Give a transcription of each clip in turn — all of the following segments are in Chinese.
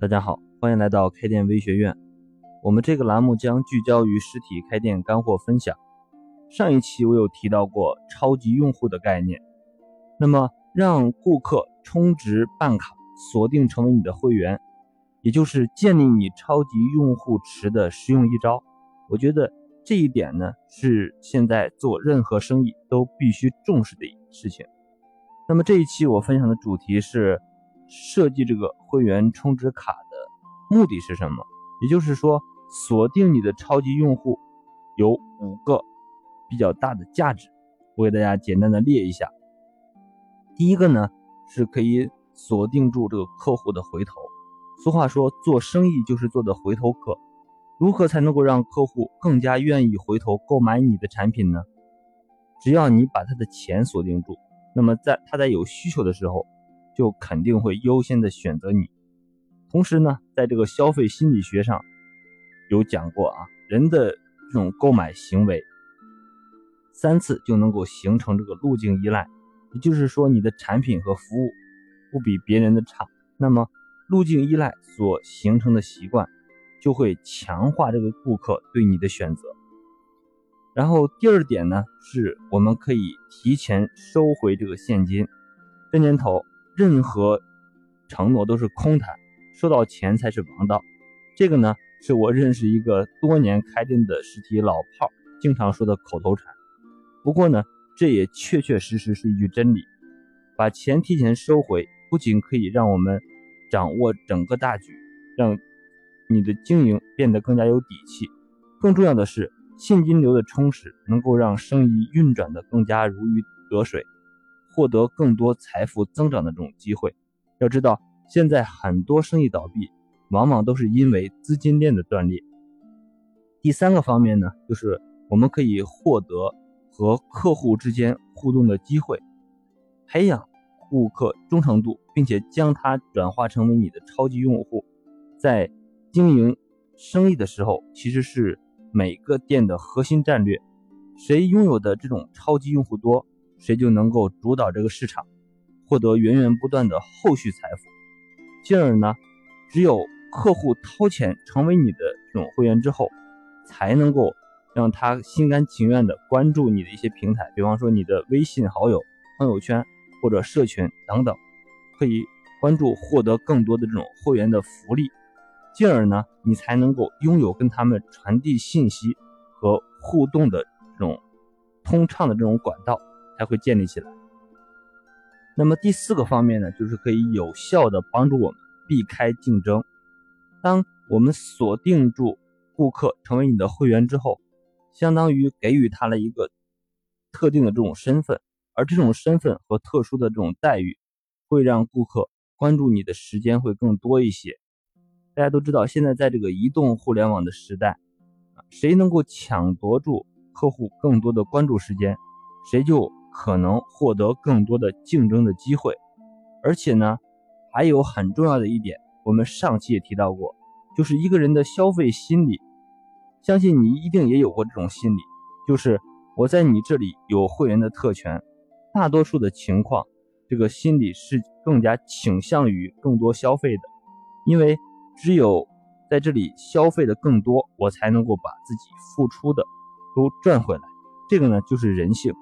大家好，欢迎来到开店微学院。我们这个栏目将聚焦于实体开店干货分享。上一期我有提到过超级用户的概念，那么让顾客充值办卡，锁定成为你的会员，也就是建立你超级用户池的实用一招。我觉得这一点呢，是现在做任何生意都必须重视的事情。那么这一期我分享的主题是。设计这个会员充值卡的目的是什么？也就是说，锁定你的超级用户有五个比较大的价值，我给大家简单的列一下。第一个呢，是可以锁定住这个客户的回头。俗话说，做生意就是做的回头客。如何才能够让客户更加愿意回头购买你的产品呢？只要你把他的钱锁定住，那么在他在有需求的时候。就肯定会优先的选择你。同时呢，在这个消费心理学上有讲过啊，人的这种购买行为三次就能够形成这个路径依赖，也就是说你的产品和服务不比别人的差，那么路径依赖所形成的习惯就会强化这个顾客对你的选择。然后第二点呢，是我们可以提前收回这个现金，这年头。任何承诺都是空谈，收到钱才是王道。这个呢，是我认识一个多年开店的实体老炮儿经常说的口头禅。不过呢，这也确确实实是一句真理。把钱提前收回，不仅可以让我们掌握整个大局，让你的经营变得更加有底气。更重要的是，现金流的充实能够让生意运转的更加如鱼得水。获得更多财富增长的这种机会，要知道现在很多生意倒闭，往往都是因为资金链的断裂。第三个方面呢，就是我们可以获得和客户之间互动的机会，培养顾客忠诚度，并且将它转化成为你的超级用户。在经营生意的时候，其实是每个店的核心战略，谁拥有的这种超级用户多。谁就能够主导这个市场，获得源源不断的后续财富。进而呢，只有客户掏钱成为你的这种会员之后，才能够让他心甘情愿的关注你的一些平台，比方说你的微信好友、朋友圈或者社群等等，可以关注获得更多的这种会员的福利。进而呢，你才能够拥有跟他们传递信息和互动的这种通畅的这种管道。才会建立起来。那么第四个方面呢，就是可以有效的帮助我们避开竞争。当我们锁定住顾客成为你的会员之后，相当于给予他了一个特定的这种身份，而这种身份和特殊的这种待遇，会让顾客关注你的时间会更多一些。大家都知道，现在在这个移动互联网的时代，谁能够抢夺住客户更多的关注时间，谁就。可能获得更多的竞争的机会，而且呢，还有很重要的一点，我们上期也提到过，就是一个人的消费心理，相信你一定也有过这种心理，就是我在你这里有会员的特权，大多数的情况，这个心理是更加倾向于更多消费的，因为只有在这里消费的更多，我才能够把自己付出的都赚回来，这个呢就是人性。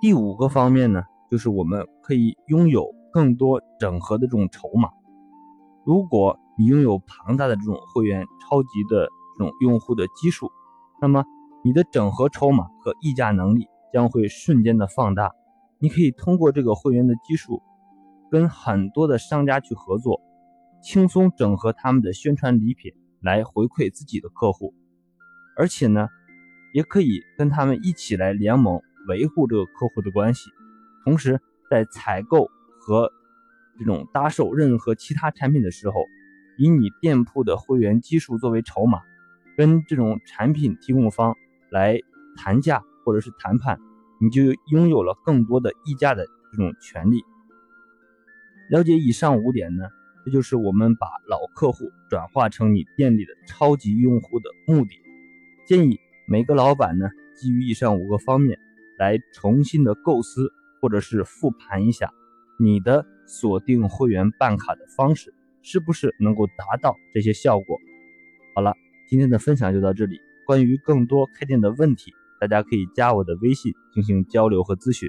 第五个方面呢，就是我们可以拥有更多整合的这种筹码。如果你拥有庞大的这种会员、超级的这种用户的基数，那么你的整合筹码和议价能力将会瞬间的放大。你可以通过这个会员的基数，跟很多的商家去合作，轻松整合他们的宣传礼品来回馈自己的客户，而且呢，也可以跟他们一起来联盟。维护这个客户的关系，同时在采购和这种搭售任何其他产品的时候，以你店铺的会员基数作为筹码，跟这种产品提供方来谈价或者是谈判，你就拥有了更多的议价的这种权利。了解以上五点呢，这就是我们把老客户转化成你店里的超级用户的目的。建议每个老板呢，基于以上五个方面。来重新的构思，或者是复盘一下你的锁定会员办卡的方式，是不是能够达到这些效果？好了，今天的分享就到这里。关于更多开店的问题，大家可以加我的微信进行交流和咨询。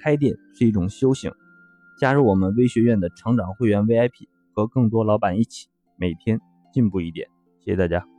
开店是一种修行，加入我们微学院的成长会员 VIP，和更多老板一起每天进步一点。谢谢大家。